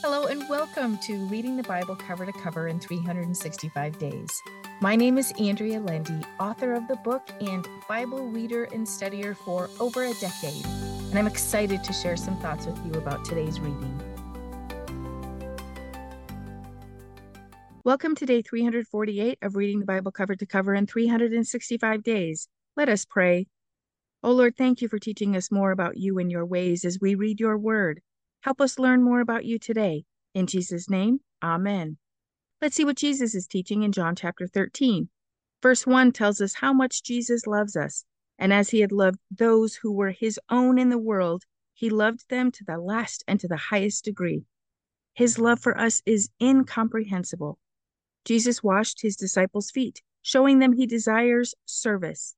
Hello, and welcome to Reading the Bible Cover to Cover in 365 Days. My name is Andrea Lendy, author of the book and Bible reader and studier for over a decade, and I'm excited to share some thoughts with you about today's reading. Welcome to day 348 of Reading the Bible Cover to Cover in 365 Days. Let us pray. Oh Lord, thank you for teaching us more about you and your ways as we read your word. Help us learn more about you today. In Jesus' name, Amen. Let's see what Jesus is teaching in John chapter 13. Verse 1 tells us how much Jesus loves us. And as he had loved those who were his own in the world, he loved them to the last and to the highest degree. His love for us is incomprehensible. Jesus washed his disciples' feet, showing them he desires service.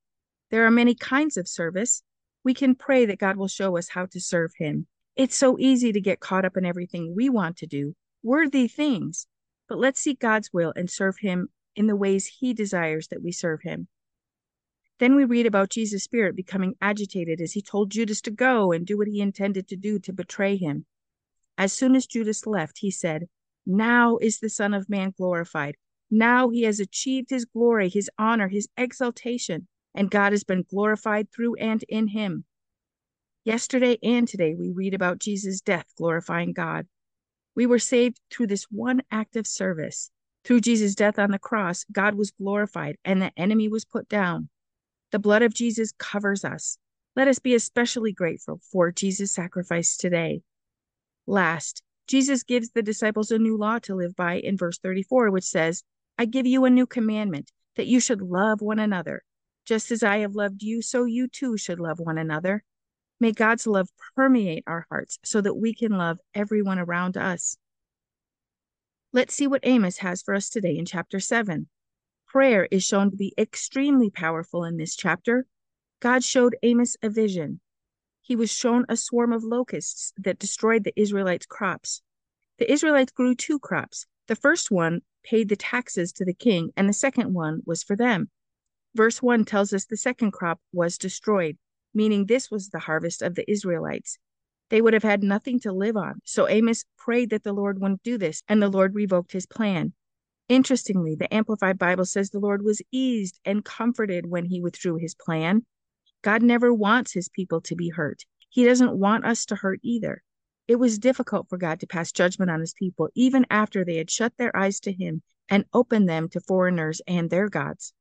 There are many kinds of service. We can pray that God will show us how to serve him. It's so easy to get caught up in everything we want to do, worthy things, but let's seek God's will and serve Him in the ways He desires that we serve Him. Then we read about Jesus' spirit becoming agitated as he told Judas to go and do what he intended to do to betray him. As soon as Judas left, he said, Now is the Son of Man glorified. Now he has achieved his glory, his honor, his exaltation, and God has been glorified through and in him. Yesterday and today, we read about Jesus' death glorifying God. We were saved through this one act of service. Through Jesus' death on the cross, God was glorified and the enemy was put down. The blood of Jesus covers us. Let us be especially grateful for Jesus' sacrifice today. Last, Jesus gives the disciples a new law to live by in verse 34, which says, I give you a new commandment, that you should love one another. Just as I have loved you, so you too should love one another. May God's love permeate our hearts so that we can love everyone around us. Let's see what Amos has for us today in chapter 7. Prayer is shown to be extremely powerful in this chapter. God showed Amos a vision. He was shown a swarm of locusts that destroyed the Israelites' crops. The Israelites grew two crops. The first one paid the taxes to the king, and the second one was for them. Verse 1 tells us the second crop was destroyed meaning this was the harvest of the Israelites. They would have had nothing to live on. So Amos prayed that the Lord wouldn't do this, and the Lord revoked his plan. Interestingly, the Amplified Bible says the Lord was eased and comforted when he withdrew his plan. God never wants his people to be hurt. He doesn't want us to hurt either. It was difficult for God to pass judgment on his people, even after they had shut their eyes to him and opened them to foreigners and their gods.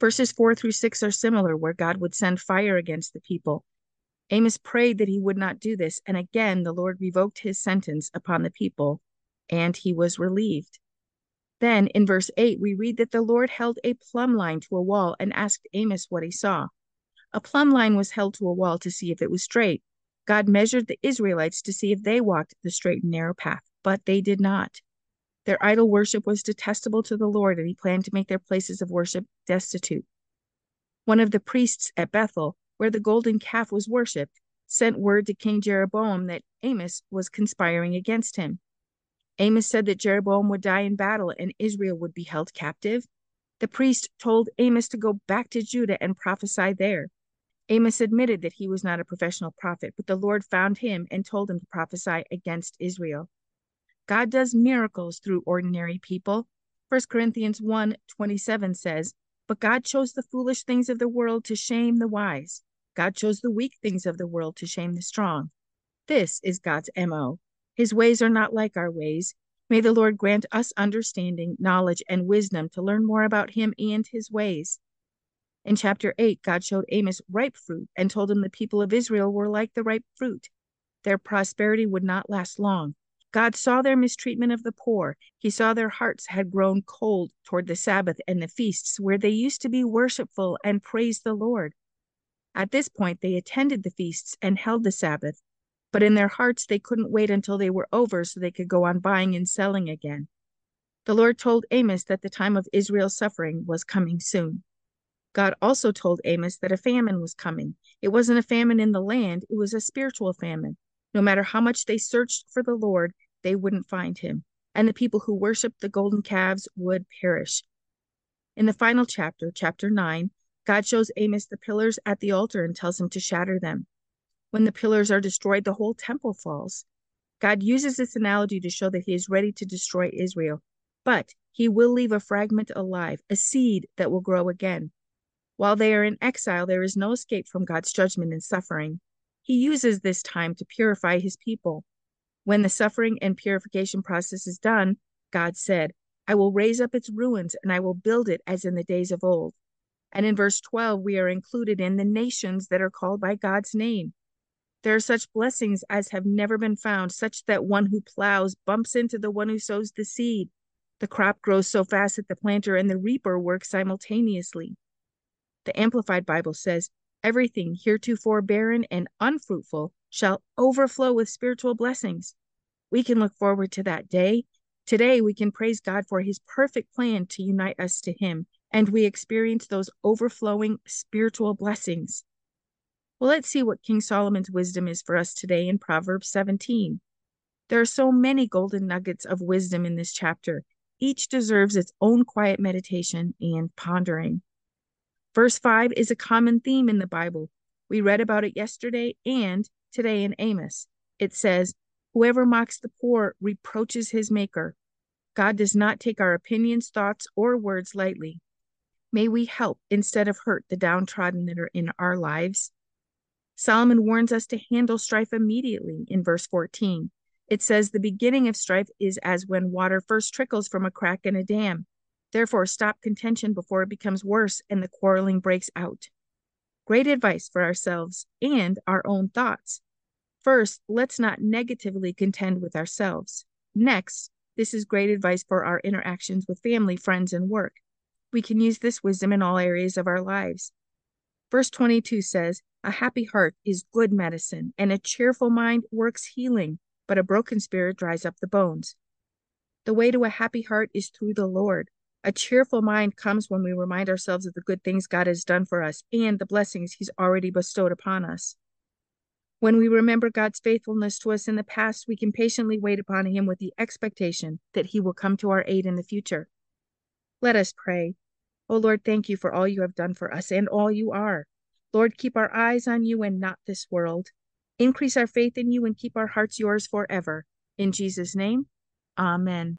Verses 4 through 6 are similar, where God would send fire against the people. Amos prayed that he would not do this, and again the Lord revoked his sentence upon the people, and he was relieved. Then in verse 8, we read that the Lord held a plumb line to a wall and asked Amos what he saw. A plumb line was held to a wall to see if it was straight. God measured the Israelites to see if they walked the straight and narrow path, but they did not. Their idol worship was detestable to the Lord, and he planned to make their places of worship destitute. One of the priests at Bethel, where the golden calf was worshipped, sent word to King Jeroboam that Amos was conspiring against him. Amos said that Jeroboam would die in battle and Israel would be held captive. The priest told Amos to go back to Judah and prophesy there. Amos admitted that he was not a professional prophet, but the Lord found him and told him to prophesy against Israel. God does miracles through ordinary people. 1 Corinthians 1 27 says, But God chose the foolish things of the world to shame the wise. God chose the weak things of the world to shame the strong. This is God's MO. His ways are not like our ways. May the Lord grant us understanding, knowledge, and wisdom to learn more about Him and His ways. In chapter 8, God showed Amos ripe fruit and told him the people of Israel were like the ripe fruit. Their prosperity would not last long. God saw their mistreatment of the poor. He saw their hearts had grown cold toward the Sabbath and the feasts, where they used to be worshipful and praise the Lord. At this point, they attended the feasts and held the Sabbath, but in their hearts, they couldn't wait until they were over so they could go on buying and selling again. The Lord told Amos that the time of Israel's suffering was coming soon. God also told Amos that a famine was coming. It wasn't a famine in the land, it was a spiritual famine. No matter how much they searched for the Lord, they wouldn't find him, and the people who worshiped the golden calves would perish. In the final chapter, chapter 9, God shows Amos the pillars at the altar and tells him to shatter them. When the pillars are destroyed, the whole temple falls. God uses this analogy to show that he is ready to destroy Israel, but he will leave a fragment alive, a seed that will grow again. While they are in exile, there is no escape from God's judgment and suffering. He uses this time to purify his people. When the suffering and purification process is done, God said, I will raise up its ruins and I will build it as in the days of old. And in verse 12, we are included in the nations that are called by God's name. There are such blessings as have never been found, such that one who plows bumps into the one who sows the seed. The crop grows so fast that the planter and the reaper work simultaneously. The Amplified Bible says, Everything heretofore barren and unfruitful shall overflow with spiritual blessings. We can look forward to that day. Today, we can praise God for his perfect plan to unite us to him, and we experience those overflowing spiritual blessings. Well, let's see what King Solomon's wisdom is for us today in Proverbs 17. There are so many golden nuggets of wisdom in this chapter. Each deserves its own quiet meditation and pondering. Verse 5 is a common theme in the Bible. We read about it yesterday and today in Amos. It says, Whoever mocks the poor reproaches his maker. God does not take our opinions, thoughts, or words lightly. May we help instead of hurt the downtrodden that are in our lives. Solomon warns us to handle strife immediately in verse 14. It says, The beginning of strife is as when water first trickles from a crack in a dam. Therefore, stop contention before it becomes worse and the quarreling breaks out. Great advice for ourselves and our own thoughts. First, let's not negatively contend with ourselves. Next, this is great advice for our interactions with family, friends, and work. We can use this wisdom in all areas of our lives. Verse 22 says, A happy heart is good medicine, and a cheerful mind works healing, but a broken spirit dries up the bones. The way to a happy heart is through the Lord. A cheerful mind comes when we remind ourselves of the good things God has done for us and the blessings He's already bestowed upon us. When we remember God's faithfulness to us in the past, we can patiently wait upon Him with the expectation that He will come to our aid in the future. Let us pray. Oh Lord, thank you for all you have done for us and all you are. Lord, keep our eyes on you and not this world. Increase our faith in you and keep our hearts yours forever. In Jesus' name, amen.